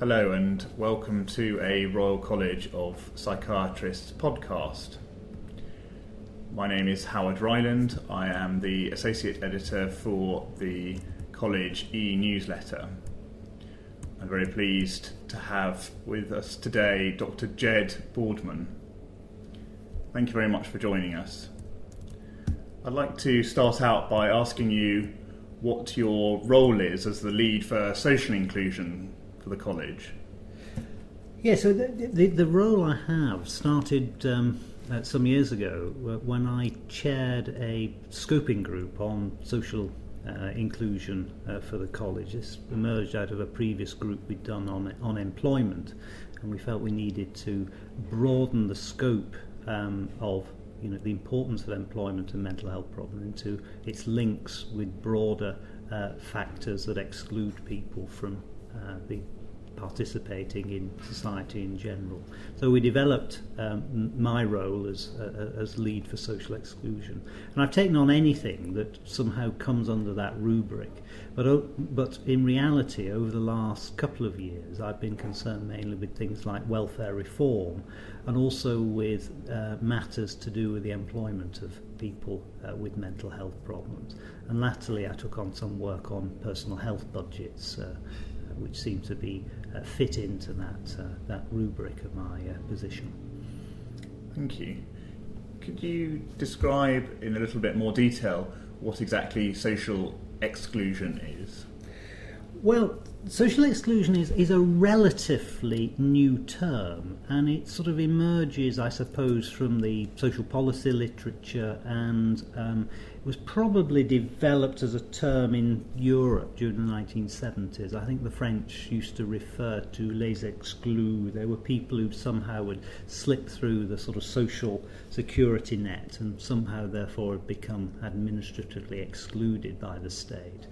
Hello, and welcome to a Royal College of Psychiatrists podcast. My name is Howard Ryland. I am the Associate Editor for the College e newsletter. I'm very pleased to have with us today Dr. Jed Boardman. Thank you very much for joining us. I'd like to start out by asking you what your role is as the lead for social inclusion for the college. Yeah, so the, the, the role I have started um, uh, some years ago when I chaired a scoping group on social uh, inclusion uh, for the college. This emerged out of a previous group we'd done on, on employment, and we felt we needed to broaden the scope um, of you know, the importance of employment and mental health problems into its links with broader uh, factors that exclude people from uh, being participating in society in general. So we developed um, my role as, uh, as lead for social exclusion. And I've taken on anything that somehow comes under that rubric. But, uh, but in reality, over the last couple of years, I've been concerned mainly with things like welfare reform and also with uh, matters to do with the employment of people uh, with mental health problems. And latterly, I took on some work on personal health budgets, uh, which seem to be uh, fit into that uh, that rubric of my uh, position. Thank you. Could you describe in a little bit more detail what exactly social exclusion is? Well, social exclusion is, is a relatively new term and it sort of emerges, I suppose, from the social policy literature and um, it was probably developed as a term in Europe during the 1970s. I think the French used to refer to les exclus. There were people who somehow would slip through the sort of social security net and somehow therefore had become administratively excluded by the state.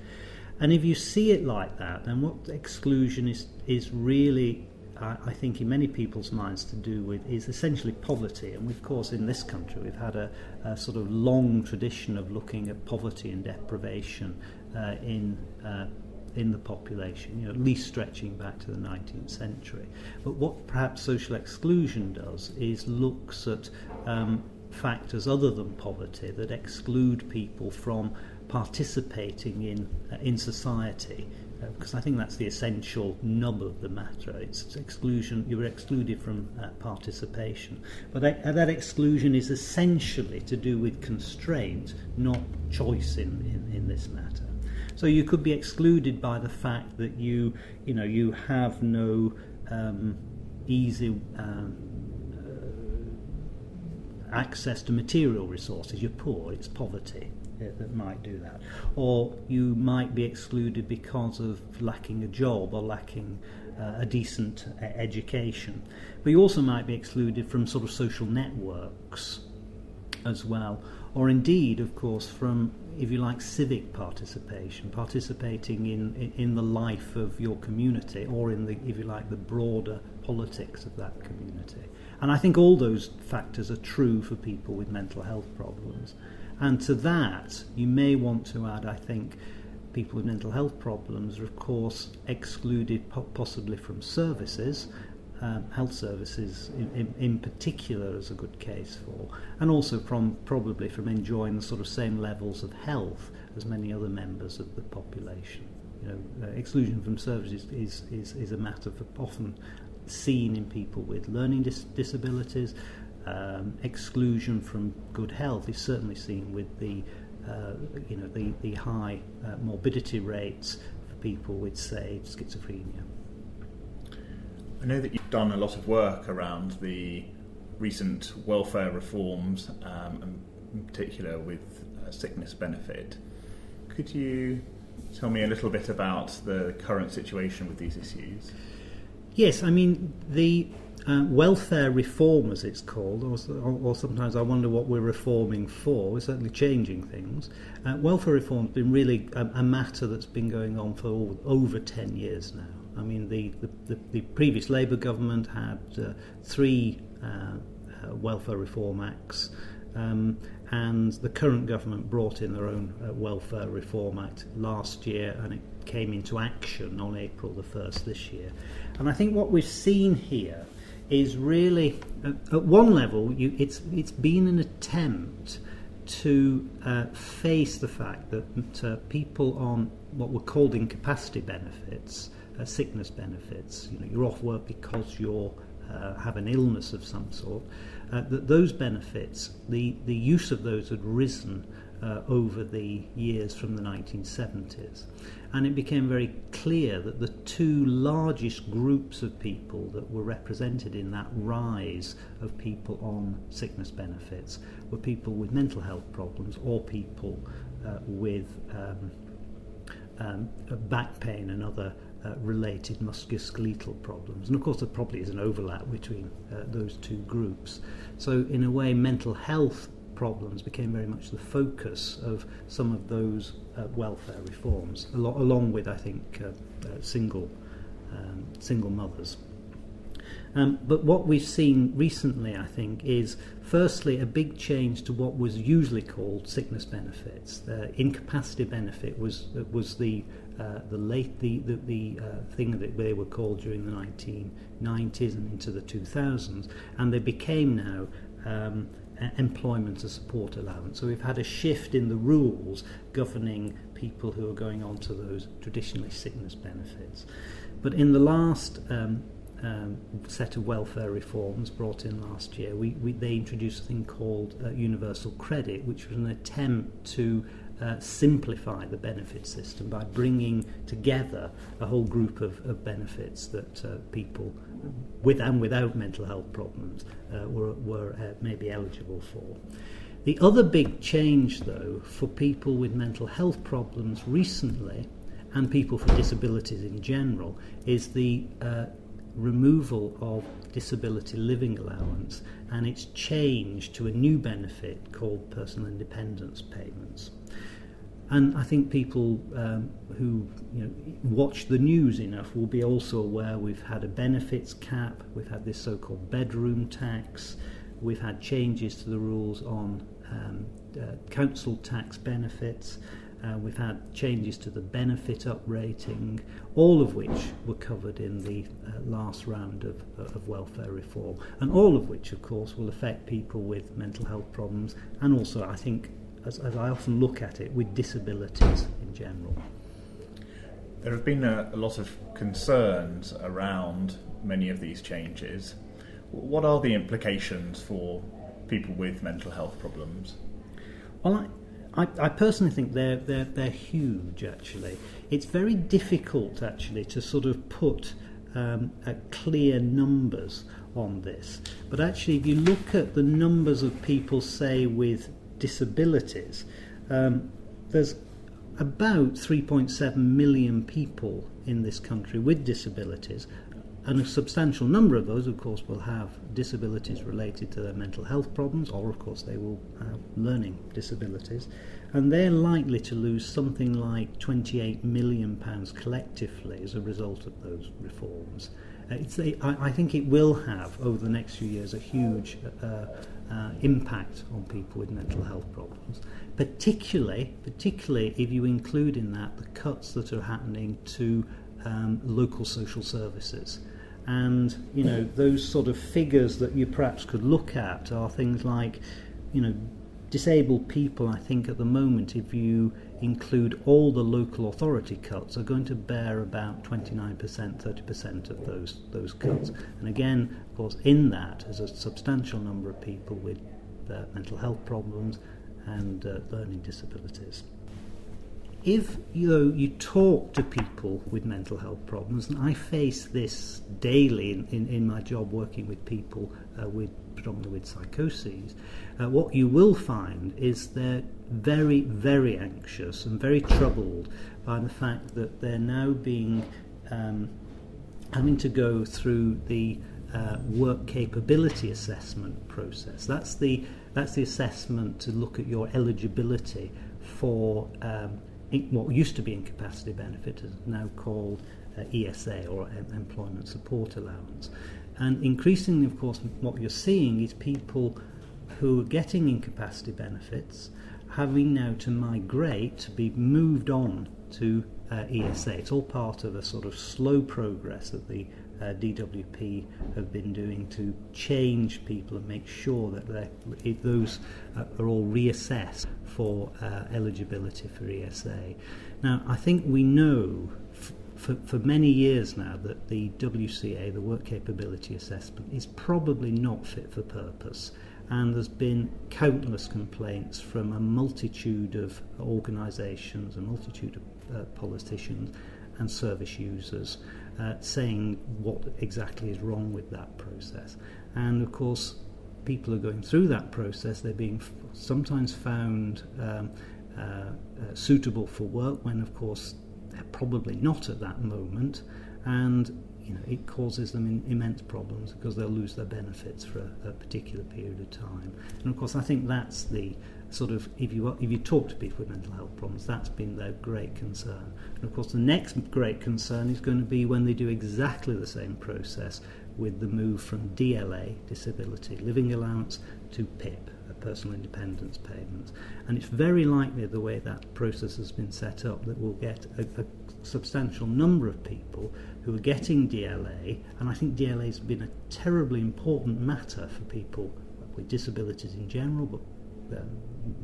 And if you see it like that, then what exclusion is, is really, I, I think, in many people's minds to do with is essentially poverty. And of course, in this country, we've had a, a sort of long tradition of looking at poverty and deprivation uh, in uh, in the population, you know, at least stretching back to the 19th century. But what perhaps social exclusion does is looks at um, factors other than poverty that exclude people from participating in uh, in society because uh, I think that's the essential nub of the matter. It's exclusion. You're excluded from uh, participation, but that, that, exclusion is essentially to do with constraint, not choice in, in, in this matter. So you could be excluded by the fact that you, you know, you have no um, easy. Um, uh, access to material resources. You're poor. It's poverty that might do that. Or you might be excluded because of lacking a job or lacking uh, a decent uh, education. But you also might be excluded from sort of social networks as well, or indeed, of course, from if you like, civic participation, participating in, in, in, the life of your community, or in the, if you like, the broader politics of that community. And I think all those factors are true for people with mental health problems. And to that, you may want to add, I think, people with mental health problems are, of course, excluded possibly from services. Um, health services, in, in, in particular, is a good case for, and also from probably from enjoying the sort of same levels of health as many other members of the population. You know, uh, exclusion from services is, is, is a matter for often seen in people with learning dis- disabilities, um, exclusion from good health is certainly seen with the uh, you know the, the high uh, morbidity rates for people with say schizophrenia. I know that you've done a lot of work around the recent welfare reforms, um, and in particular with uh, sickness benefit. Could you tell me a little bit about the current situation with these issues? Yes, I mean the uh, welfare reform, as it's called, or, or, sometimes I wonder what we're reforming for. We're certainly changing things. Uh, welfare reform has been really a, a, matter that's been going on for all, over 10 years now. I mean, the, the, the, the previous Labour government had uh, three uh, uh, welfare reform acts. Um, and the current government brought in their own uh, welfare reform act last year, and it came into action on April the 1st this year. And I think what we've seen here is really, at, at one level, you, it's, it's been an attempt to uh, face the fact that uh, people on what were called incapacity benefits, uh, sickness benefits, you know, you're off work because you uh, have an illness of some sort, uh, that those benefits, the, the use of those had risen uh, over the years from the 1970s. And it became very clear that the two largest groups of people that were represented in that rise of people on sickness benefits were people with mental health problems or people uh, with um, um, back pain and other uh, related musculoskeletal problems. And of course, there probably is an overlap between uh, those two groups. So, in a way, mental health problems became very much the focus of some of those uh, welfare reforms, al- along with, I think, uh, uh, single, um, single mothers. Um, but what we've seen recently, I think, is firstly a big change to what was usually called sickness benefits. The incapacity benefit was was the uh, the late the the, the uh, thing that they were called during the 1990s and into the 2000s, and they became now. Um, employment and support allowance. So we've had a shift in the rules governing people who are going on to those traditionally sickness benefits. But in the last um, um, set of welfare reforms brought in last year, we, we, they introduced a thing called uh, universal credit, which was an attempt to uh, simplify the benefit system by bringing together a whole group of, of benefits that uh, people with and without mental health problems uh, were, were uh, maybe eligible for. The other big change, though, for people with mental health problems recently and people for disabilities in general is the uh, removal of disability living allowance and its change to a new benefit called personal independence payments. And I think people um, who you know, watch the news enough will be also aware we've had a benefits cap, we've had this so called bedroom tax, we've had changes to the rules on um, uh, council tax benefits. Uh, we've had changes to the benefit up rating, all of which were covered in the uh, last round of, of welfare reform, and all of which, of course, will affect people with mental health problems, and also, I think, as, as I often look at it, with disabilities in general. There have been a, a lot of concerns around many of these changes. What are the implications for people with mental health problems? Well, I, I, I personally think they're, they're, they're huge, actually. It's very difficult, actually, to sort of put um, clear numbers on this. But actually, if you look at the numbers of people, say, with disabilities, um, there's about 3.7 million people in this country with disabilities, and a substantial number of those, of course, will have disabilities related to their mental health problems, or, of course, they will have learning disabilities. And they're likely to lose something like £28 million collectively as a result of those reforms. Uh, a, I, I think it will have, over the next few years, a huge uh, uh, impact on people with mental health problems, particularly, particularly if you include in that the cuts that are happening to um, local social services. And you know those sort of figures that you perhaps could look at are things like, you know, disabled people. I think at the moment, if you include all the local authority cuts, are going to bear about 29%, 30% of those those cuts. And again, of course, in that is a substantial number of people with uh, mental health problems and uh, learning disabilities if you know, you talk to people with mental health problems, and I face this daily in, in, in my job working with people uh, with predominantly with psychoses, uh, what you will find is they're very, very anxious and very troubled by the fact that they're now being um, having to go through the uh, work capability assessment process. That's the that's the assessment to look at your eligibility for um, what used to be incapacity benefit is now called uh, ESA or Employment Support Allowance. And increasingly, of course, what you're seeing is people who are getting incapacity benefits having now to migrate to be moved on to uh, ESA. It's all part of a sort of slow progress that the DWP have been doing to change people and make sure that those uh, are all reassessed for uh, eligibility for ESA. Now, I think we know for, for many years now that the WCA, the Work Capability Assessment, is probably not fit for purpose and there's been countless complaints from a multitude of organisations, a multitude of uh, politicians and service users uh, saying what exactly is wrong with that process. And of course, people are going through that process, they're being f- sometimes found um, uh, uh, suitable for work when, of course, they're probably not at that moment. And you know, it causes them immense problems because they'll lose their benefits for a, a, particular period of time. And of course, I think that's the sort of if you if you talk to people with mental health problems, that's been their great concern. And of course, the next great concern is going to be when they do exactly the same process with the move from DLA, disability living allowance, to PIP, a personal independence payment. And it's very likely the way that process has been set up that we'll get a, a substantial number of people who are getting DLA, and I think DLA has been a terribly important matter for people with disabilities in general, but um,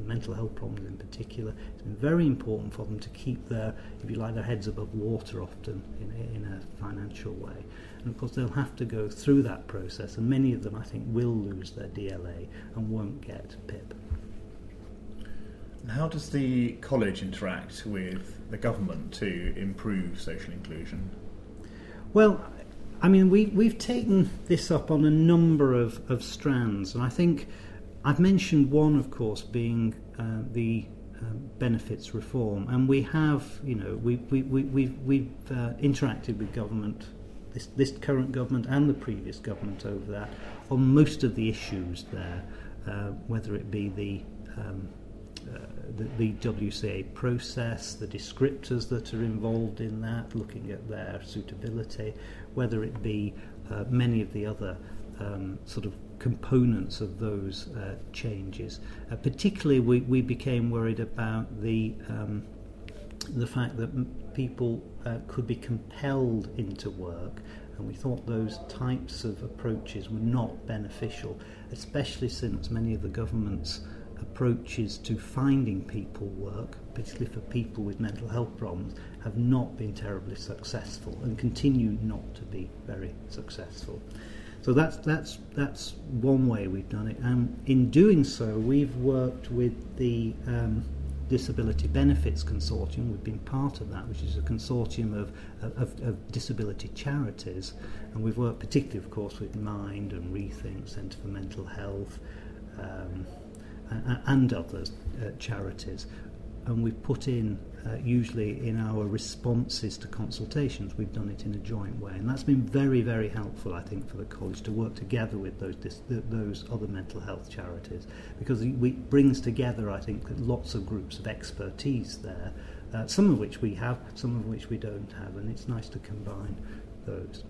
mental health problems in particular. It's been very important for them to keep their, if you like, their heads above water often in a, in a financial way. And of course, they'll have to go through that process, and many of them, I think, will lose their DLA and won't get PIP. And how does the college interact with the government to improve social inclusion? Well, I mean, we, we've taken this up on a number of, of strands, and I think I've mentioned one, of course, being uh, the uh, benefits reform, and we have, you know, we, we, we, we've, we've uh, interacted with government, this, this current government and the previous government over that, on most of the issues there, uh, whether it be the um, uh, the, the WCA process, the descriptors that are involved in that, looking at their suitability, whether it be uh, many of the other um, sort of components of those uh, changes. Uh, particularly, we, we became worried about the um, the fact that people uh, could be compelled into work, and we thought those types of approaches were not beneficial, especially since many of the governments approaches to finding people work, particularly for people with mental health problems, have not been terribly successful and continue not to be very successful. So that's that's that's one way we've done it, and in doing so, we've worked with the um, Disability Benefits Consortium. We've been part of that, which is a consortium of, of, of disability charities, and we've worked particularly, of course, with Mind and Rethink, Centre for Mental Health. Um, and other uh, charities. And we've put in, uh, usually in our responses to consultations, we've done it in a joint way. And that's been very, very helpful, I think, for the college to work together with those, dis- those other mental health charities because it brings together, I think, lots of groups of expertise there, uh, some of which we have, some of which we don't have, and it's nice to combine those.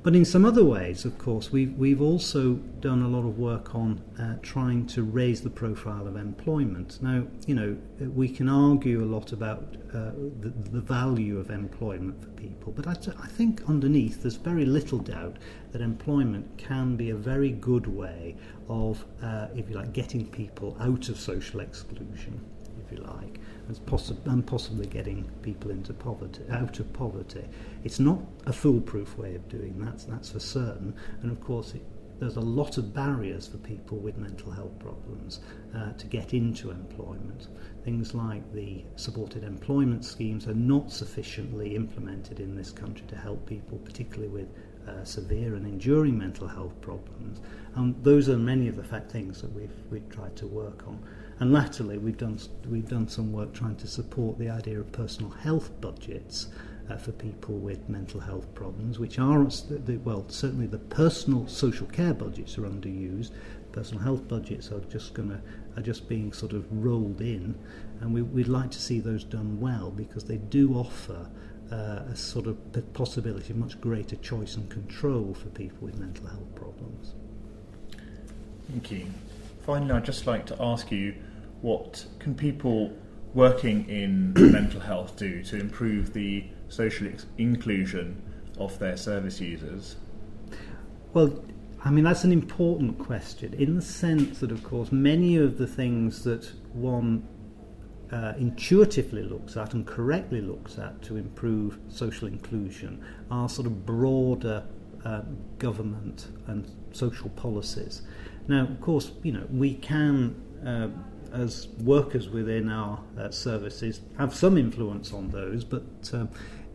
But in some other ways, of course, we've, we've also done a lot of work on uh, trying to raise the profile of employment. Now, you know, we can argue a lot about uh, the, the value of employment for people, but I, t- I think underneath there's very little doubt that employment can be a very good way of, uh, if you like, getting people out of social exclusion, if you like as possi- and possibly getting people into poverty, out of poverty. It's not a foolproof way of doing that, that's for certain. And of course, it, there's a lot of barriers for people with mental health problems uh, to get into employment. Things like the supported employment schemes are not sufficiently implemented in this country to help people, particularly with uh, severe and enduring mental health problems. And those are many of the fact things that we've, we've tried to work on. And latterly, we've done, we've done some work trying to support the idea of personal health budgets uh, for people with mental health problems, which are, well, certainly the personal social care budgets are underused. Personal health budgets are just to are just being sort of rolled in, and we, we'd like to see those done well because they do offer uh, a sort of possibility of much greater choice and control for people with mental health problems. Thank you. Finally, I'd just like to ask you what can people working in mental health do to improve the social ex- inclusion of their service users? Well, I mean, that's an important question in the sense that, of course, many of the things that one uh, intuitively looks at and correctly looks at to improve social inclusion are sort of broader uh, government and social policies. Now, of course, you know, we can, uh, as workers within our uh, services, have some influence on those, but uh,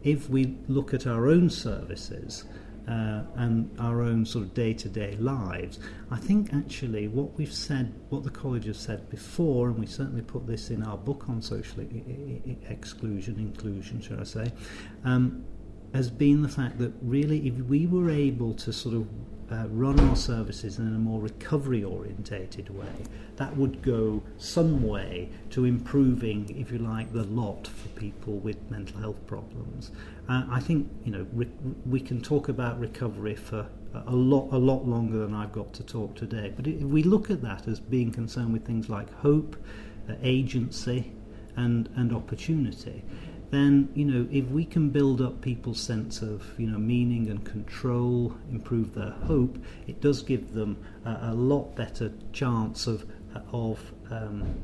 if we look at our own services, uh, and our own sort of day to day lives. I think actually what we've said, what the college has said before, and we certainly put this in our book on social exclusion, inclusion, should I say, um, has been the fact that really if we were able to sort of uh, run our services in a more recovery orientated way, that would go some way to improving, if you like, the lot for people with mental health problems. Uh, I think you know re- we can talk about recovery for a lot a lot longer than I've got to talk today. But if we look at that as being concerned with things like hope, uh, agency, and and opportunity, then you know if we can build up people's sense of you know meaning and control, improve their hope, it does give them a, a lot better chance of of um,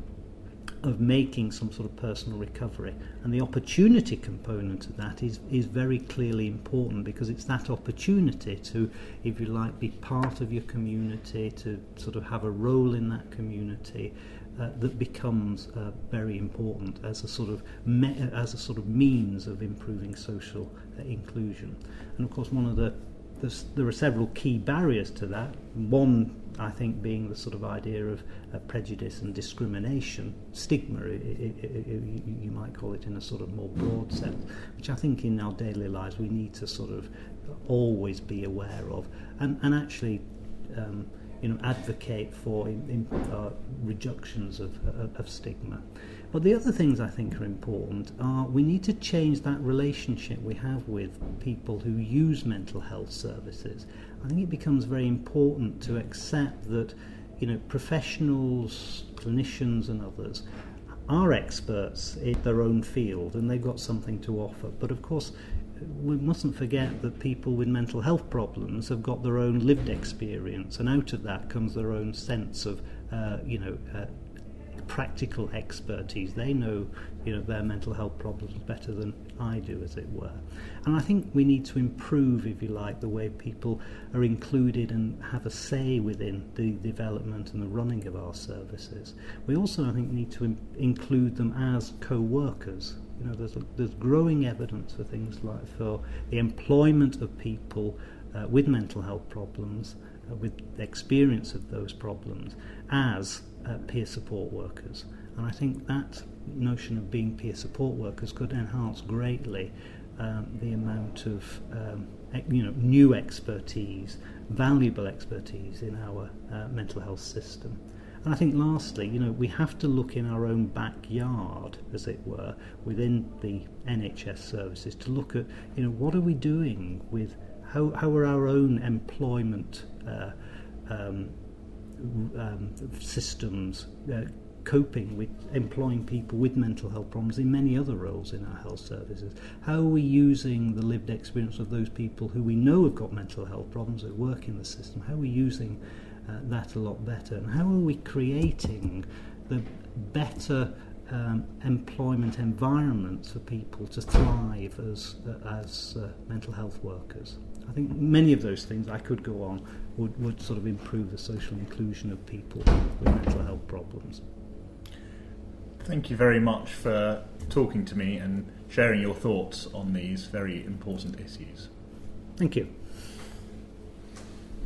of making some sort of personal recovery. And the opportunity component of that is, is very clearly important because it's that opportunity to, if you like, be part of your community, to sort of have a role in that community. Uh, that becomes uh, very important as a sort of me- as a sort of means of improving social uh, inclusion. And of course, one of the there are several key barriers to that. One, I think, being the sort of idea of uh, prejudice and discrimination, stigma, i i i you might call it in a sort of more broad sense, which I think in our daily lives we need to sort of always be aware of, and, and actually. Um, you know, advocate for in, in, uh, reductions of, uh, of stigma. But the other things I think are important are we need to change that relationship we have with people who use mental health services. I think it becomes very important to accept that, you know, professionals, clinicians, and others are experts in their own field and they've got something to offer. But of course, we mustn't forget that people with mental health problems have got their own lived experience, and out of that comes their own sense of, uh, you know, uh, practical expertise. They know, you know, their mental health problems better than I do, as it were. And I think we need to improve, if you like, the way people are included and have a say within the development and the running of our services. We also, I think, need to Im- include them as co-workers. You know, there's, a, there's growing evidence for things like for the employment of people uh, with mental health problems, uh, with experience of those problems, as uh, peer support workers. And I think that notion of being peer support workers could enhance greatly um, the amount of um, you know new expertise, valuable expertise in our uh, mental health system. And I think lastly, you know, we have to look in our own backyard, as it were, within the NHS services to look at, you know, what are we doing with how, how are our own employment uh, um, um, systems uh, coping with employing people with mental health problems in many other roles in our health services? How are we using the lived experience of those people who we know have got mental health problems that work in the system? How are we using uh, that a lot better? And how are we creating the better um, employment environments for people to thrive as, uh, as uh, mental health workers? I think many of those things I could go on would, would sort of improve the social inclusion of people with mental health problems. Thank you very much for talking to me and sharing your thoughts on these very important issues. Thank you.